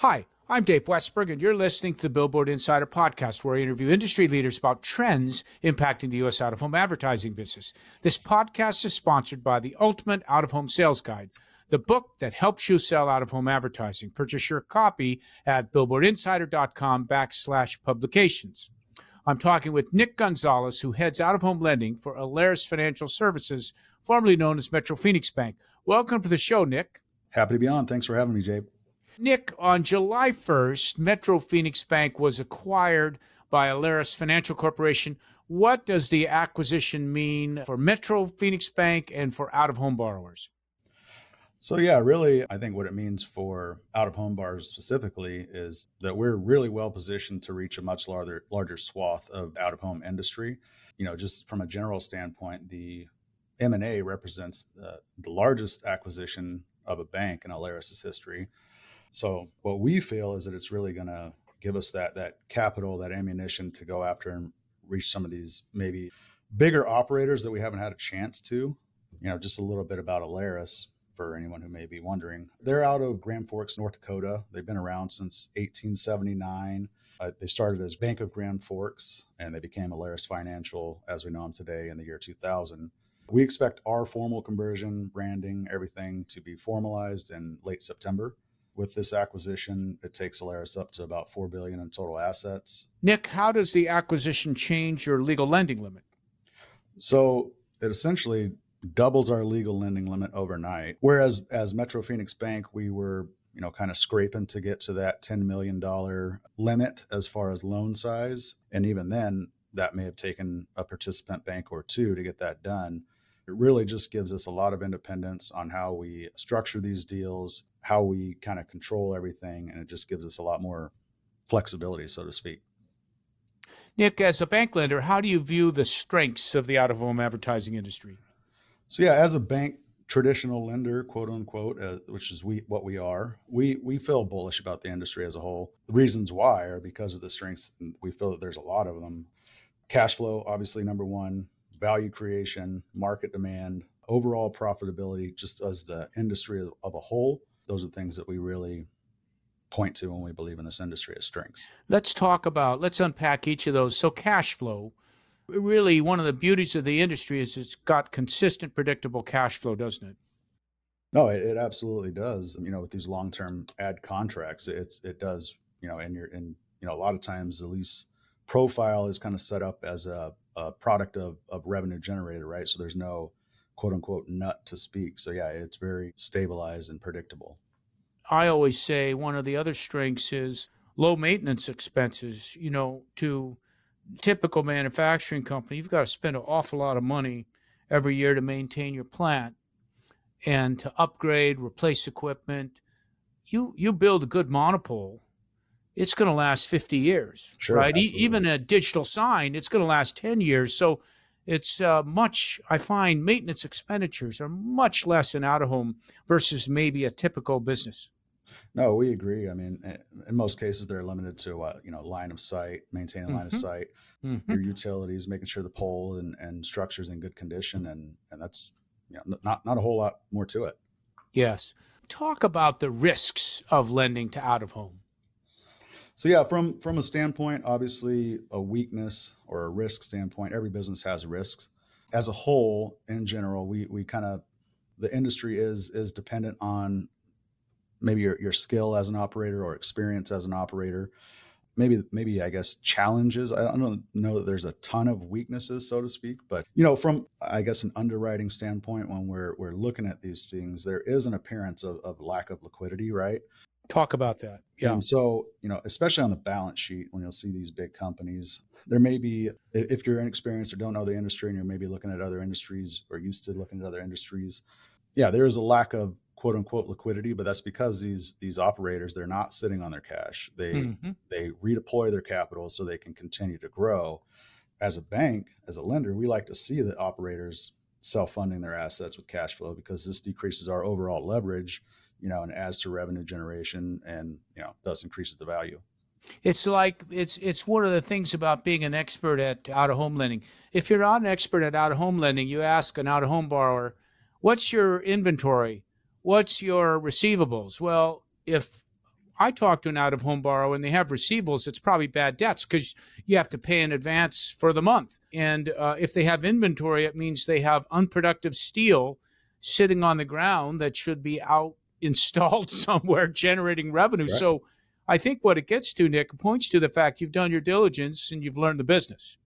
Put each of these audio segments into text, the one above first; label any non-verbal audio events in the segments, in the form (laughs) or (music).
Hi, I'm Dave Westberg, and you're listening to the Billboard Insider Podcast, where I interview industry leaders about trends impacting the U.S. out of home advertising business. This podcast is sponsored by the Ultimate Out of Home Sales Guide, the book that helps you sell out of home advertising. Purchase your copy at billboardinsider.com backslash publications. I'm talking with Nick Gonzales, who heads out of home lending for Alerus Financial Services, formerly known as Metro Phoenix Bank. Welcome to the show, Nick. Happy to be on. Thanks for having me, Jay. Nick, on July 1st, Metro Phoenix Bank was acquired by Alerus Financial Corporation. What does the acquisition mean for Metro Phoenix Bank and for out of home borrowers? So, yeah, really, I think what it means for out of home borrowers specifically is that we're really well positioned to reach a much larger, larger swath of out of home industry. You know, just from a general standpoint, the M&A represents the, the largest acquisition of a bank in Alerus's history. So what we feel is that it's really going to give us that that capital, that ammunition to go after and reach some of these maybe bigger operators that we haven't had a chance to. You know, just a little bit about Alerus for anyone who may be wondering. They're out of Grand Forks, North Dakota. They've been around since 1879. Uh, they started as Bank of Grand Forks and they became Alerus Financial as we know them today in the year 2000. We expect our formal conversion, branding, everything to be formalized in late September with this acquisition, it takes Alerus up to about four billion in total assets. Nick, how does the acquisition change your legal lending limit? So it essentially doubles our legal lending limit overnight. Whereas as Metro Phoenix Bank, we were you know kind of scraping to get to that $10 million limit as far as loan size and even then that may have taken a participant bank or two to get that done it really just gives us a lot of independence on how we structure these deals, how we kind of control everything, and it just gives us a lot more flexibility, so to speak. Nick, as a bank lender, how do you view the strengths of the out of home advertising industry? So, yeah, as a bank traditional lender, quote unquote, uh, which is we what we are, we we feel bullish about the industry as a whole. The reasons why are because of the strengths. We feel that there's a lot of them. Cash flow, obviously, number one value creation, market demand, overall profitability, just as the industry of, of a whole. Those are things that we really point to when we believe in this industry as strengths. Let's talk about, let's unpack each of those. So, cash flow, really, one of the beauties of the industry is it's got consistent, predictable cash flow, doesn't it? No, it, it absolutely does. You know, with these long-term ad contracts, it's it does. You know, and you're in. You know, a lot of times the lease profile is kind of set up as a a product of, of revenue generated, right? So there's no quote unquote nut to speak. So yeah, it's very stabilized and predictable. I always say one of the other strengths is low maintenance expenses. You know, to typical manufacturing company, you've got to spend an awful lot of money every year to maintain your plant and to upgrade, replace equipment. You you build a good monopole it's going to last 50 years, sure, right? Absolutely. Even a digital sign, it's going to last 10 years. So it's uh, much, I find maintenance expenditures are much less in out of home versus maybe a typical business. No, we agree. I mean, in most cases, they're limited to uh, you know line of sight, maintaining line mm-hmm. of sight, mm-hmm. your utilities, making sure the pole and, and structures in good condition, and and that's you know not not a whole lot more to it. Yes. Talk about the risks of lending to out of home. So yeah, from from a standpoint, obviously a weakness or a risk standpoint, every business has risks. As a whole, in general, we we kind of the industry is is dependent on maybe your, your skill as an operator or experience as an operator. Maybe maybe I guess challenges. I don't know that there's a ton of weaknesses, so to speak, but you know, from I guess an underwriting standpoint, when we're we're looking at these things, there is an appearance of, of lack of liquidity, right? Talk about that. Yeah. And so, you know, especially on the balance sheet, when you'll see these big companies, there may be, if you're inexperienced or don't know the industry and you're maybe looking at other industries or used to looking at other industries, yeah, there is a lack of quote unquote liquidity, but that's because these these operators they're not sitting on their cash. They mm-hmm. they redeploy their capital so they can continue to grow. As a bank, as a lender, we like to see the operators self-funding their assets with cash flow because this decreases our overall leverage you know, and adds to revenue generation and, you know, thus increases the value. It's like it's it's one of the things about being an expert at out of home lending. If you're not an expert at out of home lending, you ask an out of home borrower, "What's your inventory? What's your receivables?" Well, if I talk to an out of home borrower and they have receivables, it's probably bad debts because you have to pay in advance for the month. And uh, if they have inventory, it means they have unproductive steel sitting on the ground that should be out installed (laughs) somewhere generating revenue. Right. So I think what it gets to, Nick, points to the fact you've done your diligence and you've learned the business.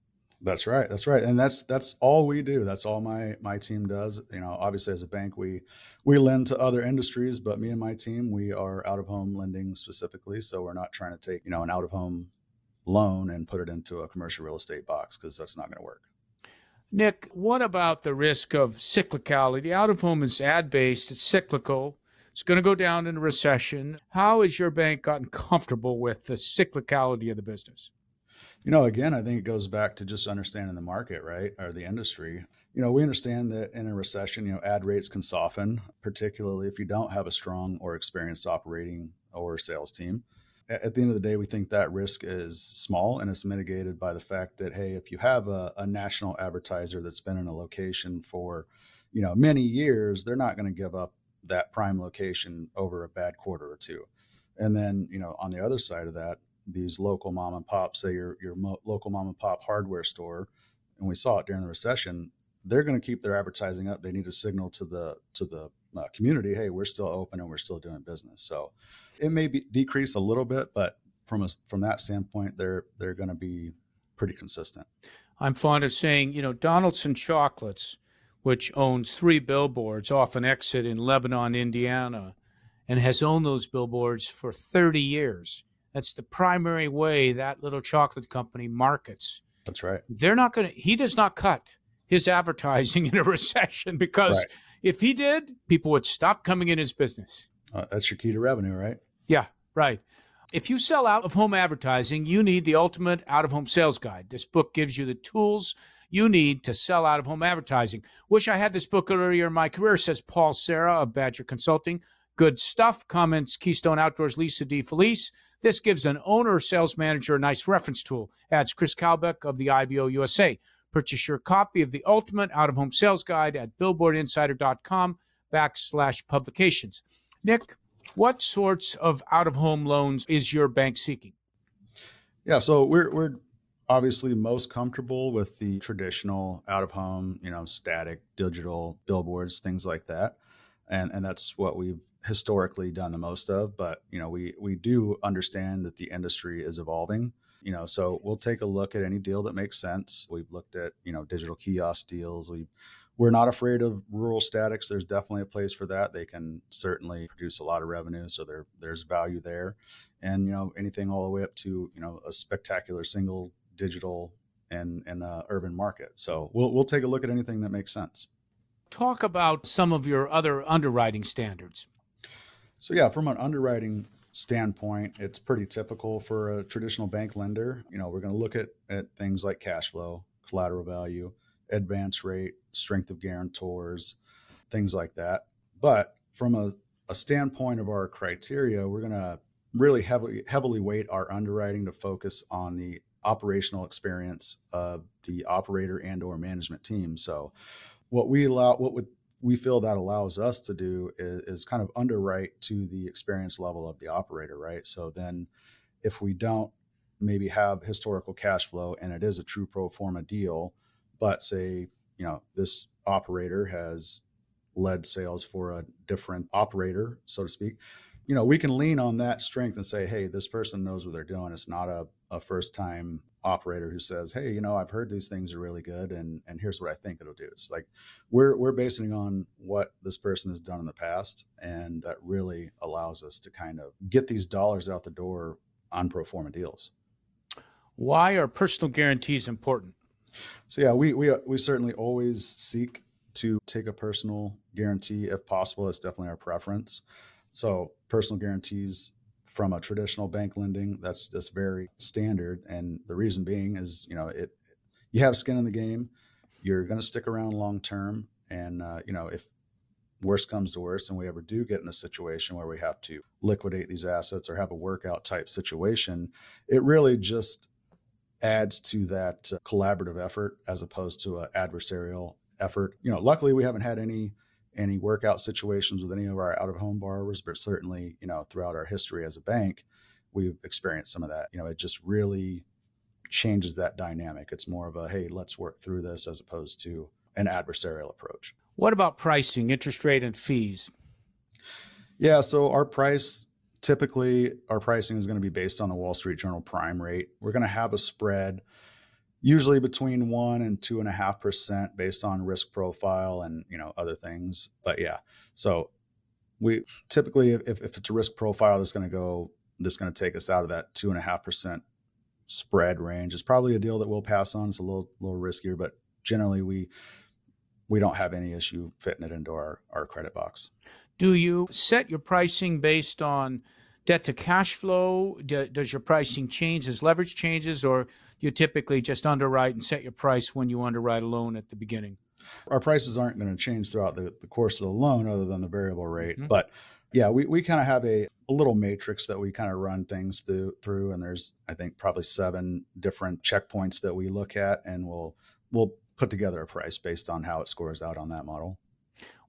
That's right. That's right. And that's that's all we do. That's all my my team does. You know, obviously as a bank we we lend to other industries, but me and my team, we are out of home lending specifically, so we're not trying to take, you know, an out of home loan and put it into a commercial real estate box because that's not going to work. Nick, what about the risk of cyclicality? The out of home is ad based, it's cyclical. It's going to go down in a recession. How has your bank gotten comfortable with the cyclicality of the business? You know, again, I think it goes back to just understanding the market, right? Or the industry. You know, we understand that in a recession, you know, ad rates can soften, particularly if you don't have a strong or experienced operating or sales team. At the end of the day, we think that risk is small and it's mitigated by the fact that, hey, if you have a, a national advertiser that's been in a location for, you know, many years, they're not going to give up that prime location over a bad quarter or two. And then, you know, on the other side of that, these local mom and pop, say your your mo- local mom and pop hardware store, and we saw it during the recession. They're going to keep their advertising up. They need to signal to the to the uh, community, hey, we're still open and we're still doing business. So it may be decrease a little bit, but from a, from that standpoint, they're they're going to be pretty consistent. I'm fond of saying, you know, Donaldson Chocolates, which owns three billboards off an exit in Lebanon, Indiana, and has owned those billboards for 30 years that's the primary way that little chocolate company markets. That's right. They're not going to, he does not cut his advertising (laughs) in a recession because right. if he did, people would stop coming in his business. Uh, that's your key to revenue, right? Yeah, right. If you sell out of home advertising, you need the ultimate out of home sales guide. This book gives you the tools you need to sell out of home advertising. Wish I had this book earlier in my career, says Paul Serra of Badger Consulting. Good stuff, comments Keystone Outdoors Lisa D. Felice. This gives an owner sales manager a nice reference tool, adds Chris Kalbeck of the IBO USA. Purchase your copy of the Ultimate Out of Home Sales Guide at billboardinsider.com backslash publications. Nick, what sorts of out of home loans is your bank seeking? Yeah, so we're, we're obviously most comfortable with the traditional out of home, you know, static digital billboards, things like that. And, and that's what we've historically done the most of, but you know, we we do understand that the industry is evolving. You know, so we'll take a look at any deal that makes sense. We've looked at you know digital kiosk deals. We we're not afraid of rural statics. There's definitely a place for that. They can certainly produce a lot of revenue, so there there's value there. And you know, anything all the way up to you know a spectacular single digital and and uh, urban market. So we'll we'll take a look at anything that makes sense. Talk about some of your other underwriting standards. So yeah, from an underwriting standpoint, it's pretty typical for a traditional bank lender. You know, we're going to look at at things like cash flow, collateral value, advance rate, strength of guarantors, things like that. But from a, a standpoint of our criteria, we're going to really heavily heavily weight our underwriting to focus on the operational experience of the operator and or management team. So what we allow what would we feel that allows us to do is, is, kind of underwrite to the experience level of the operator, right? So then if we don't maybe have historical cash flow and it is a true pro forma deal, but say, you know, this operator has led sales for a different operator, so to speak, you know, we can lean on that strength and say, hey, this person knows what they're doing. It's not a, a first time operator who says, "Hey, you know, I've heard these things are really good, and and here's what I think it'll do." It's like we're we're basing on what this person has done in the past, and that really allows us to kind of get these dollars out the door on pro forma deals. Why are personal guarantees important? So yeah, we we we certainly always seek to take a personal guarantee if possible. It's definitely our preference. So personal guarantees from a traditional bank lending. That's just very standard. And the reason being is, you know, it you have skin in the game. You're going to stick around long term. And uh, you know, if worst comes to worst, and we ever do get in a situation where we have to liquidate these assets or have a workout type situation, it really just adds to that uh, collaborative effort as opposed to an adversarial effort. You know, luckily we haven't had any any workout situations with any of our out of home borrowers, but certainly, you know, throughout our history as a bank, we've experienced some of that. You know, it just really changes that dynamic. It's more of a, hey, let's work through this as opposed to an adversarial approach. What about pricing, interest rate, and fees? Yeah, so our price typically our pricing is going to be based on the Wall Street Journal prime rate. We're going to have a spread usually between one and two and a half percent based on risk profile and you know other things. But yeah, so we typically if, if it's a risk profile that's going to go that's going to take us out of that two and a half percent spread range. It's probably a deal that we'll pass on. It's a little little riskier, but generally we we don't have any issue fitting it into our, our credit box. Do you set your pricing based on debt to cash flow? Do, does your pricing change as leverage changes, or you typically just underwrite and set your price when you underwrite a loan at the beginning? Our prices aren't going to change throughout the, the course of the loan other than the variable rate. Mm-hmm. But yeah, we, we kind of have a, a, little matrix that we kind of run things through, through, and there's I think probably seven different checkpoints that we look at, and we'll we'll put together a price based on how it scores out on that model.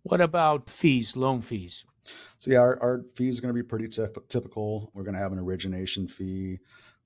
What about fees, loan fees? So yeah, our, our fee is going to be pretty typical. We're going to have an origination fee.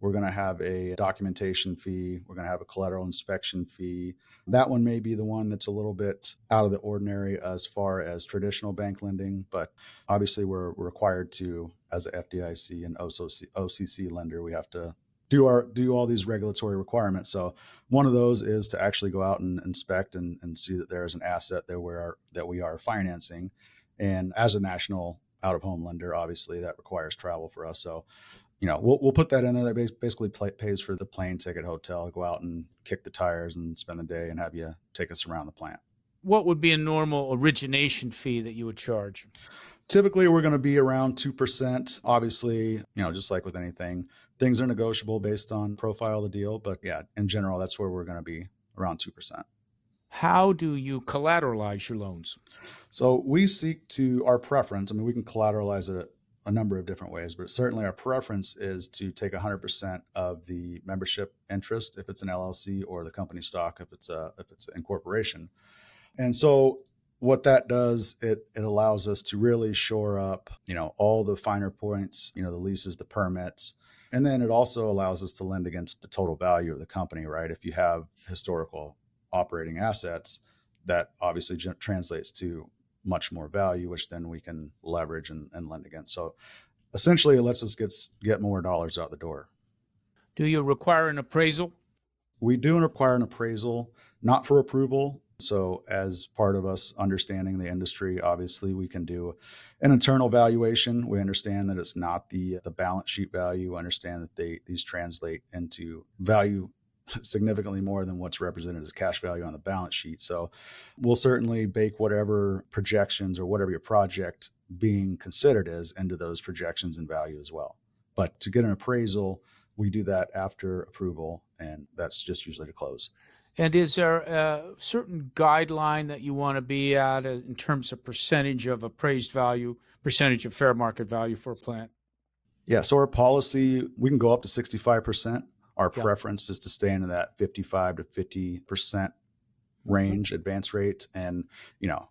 We're going to have a documentation fee. We're going to have a collateral inspection fee. That one may be the one that's a little bit out of the ordinary as far as traditional bank lending, but obviously we're required to, as a FDIC and OCC, lender, we have to do our do all these regulatory requirements. So one of those is to actually go out and inspect and, and see that there is an asset that we are that we are financing. And as a national out of home lender, obviously that requires travel for us. So, you know, we'll, we'll put that in there. That basically pays for the plane ticket, hotel, go out and kick the tires and spend the day and have you take us around the plant. What would be a normal origination fee that you would charge? Typically, we're going to be around 2%. Obviously, you know, just like with anything, things are negotiable based on profile of the deal. But yeah, in general, that's where we're going to be around 2%. How do you collateralize your loans? So we seek to our preference. I mean, we can collateralize it a number of different ways, but certainly our preference is to take 100% of the membership interest if it's an LLC or the company stock if it's a if it's an incorporation. And so what that does it it allows us to really shore up you know all the finer points you know the leases the permits and then it also allows us to lend against the total value of the company right if you have historical operating assets that obviously translates to much more value which then we can leverage and, and lend against so essentially it lets us get get more dollars out the door do you require an appraisal we do require an appraisal not for approval so, as part of us understanding the industry, obviously we can do an internal valuation. We understand that it's not the the balance sheet value. We understand that they these translate into value significantly more than what's represented as cash value on the balance sheet. So, we'll certainly bake whatever projections or whatever your project being considered is into those projections and value as well. But to get an appraisal, we do that after approval, and that's just usually to close. And is there a certain guideline that you want to be at in terms of percentage of appraised value, percentage of fair market value for a plant? Yeah, so our policy, we can go up to 65%. Our yeah. preference is to stay in that 55 to 50% mm-hmm. range mm-hmm. advance rate. And, you know,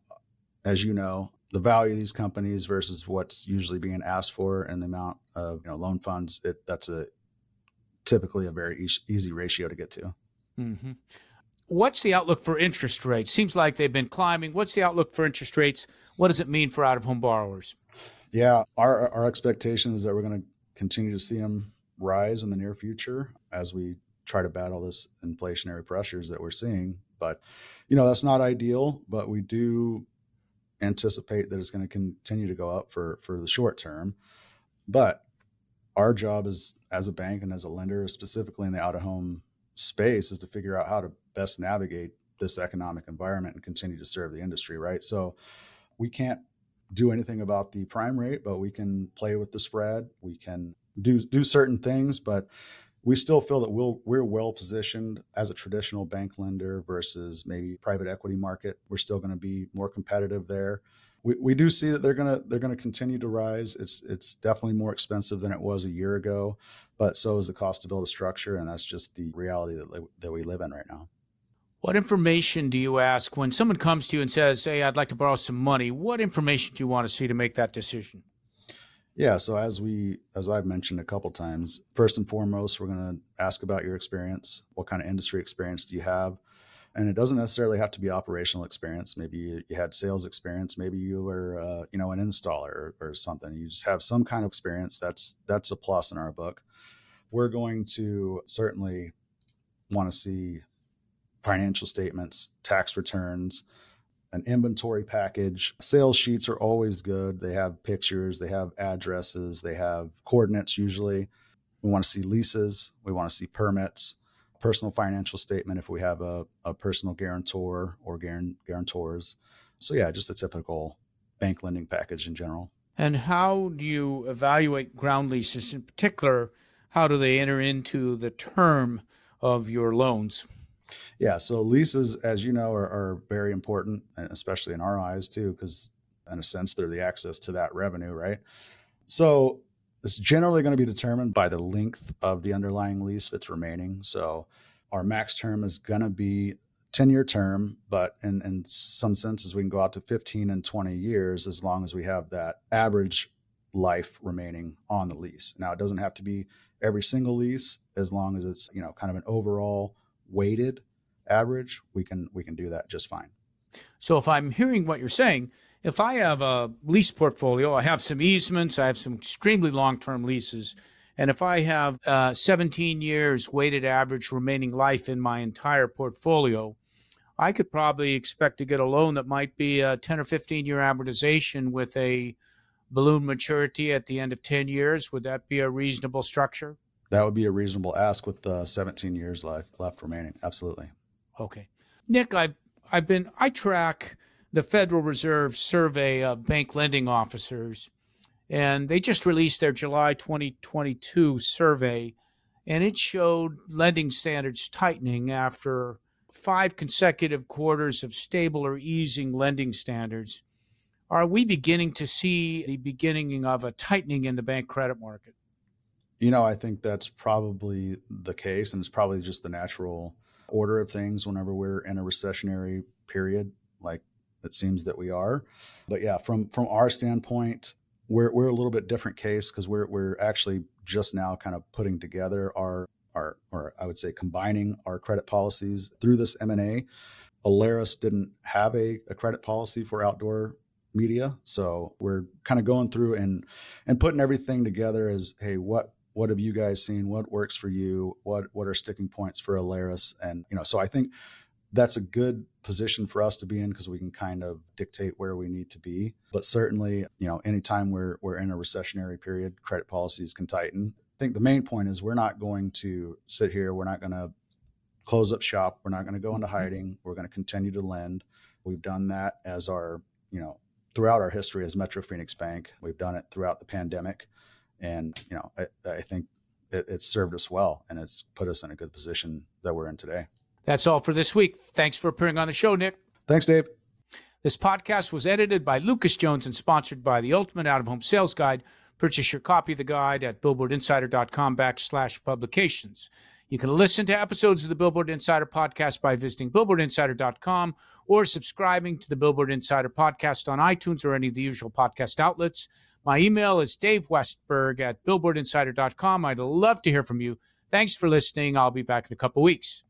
as you know, the value of these companies versus what's usually being asked for and the amount of you know loan funds, it, that's a typically a very easy ratio to get to. Mm-hmm. What's the outlook for interest rates? Seems like they've been climbing. What's the outlook for interest rates? What does it mean for out of home borrowers? Yeah, our, our expectation is that we're going to continue to see them rise in the near future as we try to battle this inflationary pressures that we're seeing. But, you know, that's not ideal, but we do anticipate that it's going to continue to go up for, for the short term. But our job is as a bank and as a lender, specifically in the out of home space, is to figure out how to best navigate this economic environment and continue to serve the industry, right? So we can't do anything about the prime rate, but we can play with the spread. We can do do certain things, but we still feel that we'll, we're well positioned as a traditional bank lender versus maybe private equity market. We're still going to be more competitive there. We, we do see that they're going to they're going to continue to rise. It's it's definitely more expensive than it was a year ago, but so is the cost to build a structure, and that's just the reality that that we live in right now. What information do you ask when someone comes to you and says, Hey, I'd like to borrow some money? What information do you want to see to make that decision? Yeah, so as we as I've mentioned a couple times, first and foremost, we're going to ask about your experience. What kind of industry experience do you have? And it doesn't necessarily have to be operational experience. Maybe you, you had sales experience. Maybe you were, uh, you know, an installer or, or something. You just have some kind of experience. That's that's a plus in our book. We're going to certainly want to see financial statements, tax returns, an inventory package. Sales sheets are always good. They have pictures, they have addresses, they have coordinates usually. We want to see leases, we want to see permits, personal financial statement if we have a, a personal guarantor or guarantors. So, yeah, just a typical bank lending package in general. And how do you evaluate ground leases in particular? How do they enter into the term of your loans? Yeah, so leases, as you know, are, are very important, especially in our eyes too, because in a sense they're the access to that revenue, right? So it's generally going to be determined by the length of the underlying lease that's remaining. So our max term is going to be 10 year term, but in, in some senses, we can go out to 15 and 20 years as long as we have that average life remaining on the lease. Now, it doesn't have to be every single lease as long as it's, you know, kind of an overall weighted average, we can we can do that just fine. So if I'm hearing what you're saying, if I have a lease portfolio, I have some easements, I have some extremely long-term leases, and if I have uh, 17 years weighted average remaining life in my entire portfolio, I could probably expect to get a loan that might be a 10 or 15 year amortization with a balloon maturity at the end of 10 years. Would that be a reasonable structure? That would be a reasonable ask with the 17 years left, left remaining. Absolutely. Okay. Nick, I've, I've been, I track the Federal Reserve survey of bank lending officers, and they just released their July 2022 survey, and it showed lending standards tightening after five consecutive quarters of stable or easing lending standards. Are we beginning to see the beginning of a tightening in the bank credit market? You know, I think that's probably the case, and it's probably just the natural order of things whenever we're in a recessionary period, like it seems that we are. But yeah, from from our standpoint, we're we're a little bit different case because we're we're actually just now kind of putting together our our or I would say combining our credit policies through this M and A. Alerus didn't have a, a credit policy for outdoor media, so we're kind of going through and and putting everything together as hey, what what have you guys seen? What works for you? What what are sticking points for Alerus? And you know, so I think that's a good position for us to be in because we can kind of dictate where we need to be. But certainly, you know, anytime we're we're in a recessionary period, credit policies can tighten. I think the main point is we're not going to sit here. We're not going to close up shop. We're not going to go into mm-hmm. hiding. We're going to continue to lend. We've done that as our, you know, throughout our history as Metro Phoenix Bank. We've done it throughout the pandemic. And, you know, I, I think it, it's served us well and it's put us in a good position that we're in today. That's all for this week. Thanks for appearing on the show, Nick. Thanks, Dave. This podcast was edited by Lucas Jones and sponsored by the Ultimate Out of Home Sales Guide. Purchase your copy of the guide at billboardinsider.com backslash publications. You can listen to episodes of the Billboard Insider podcast by visiting billboardinsider.com or subscribing to the Billboard Insider podcast on iTunes or any of the usual podcast outlets. My email is Dave Westberg at billboardinsider.com. I'd love to hear from you. Thanks for listening. I'll be back in a couple weeks.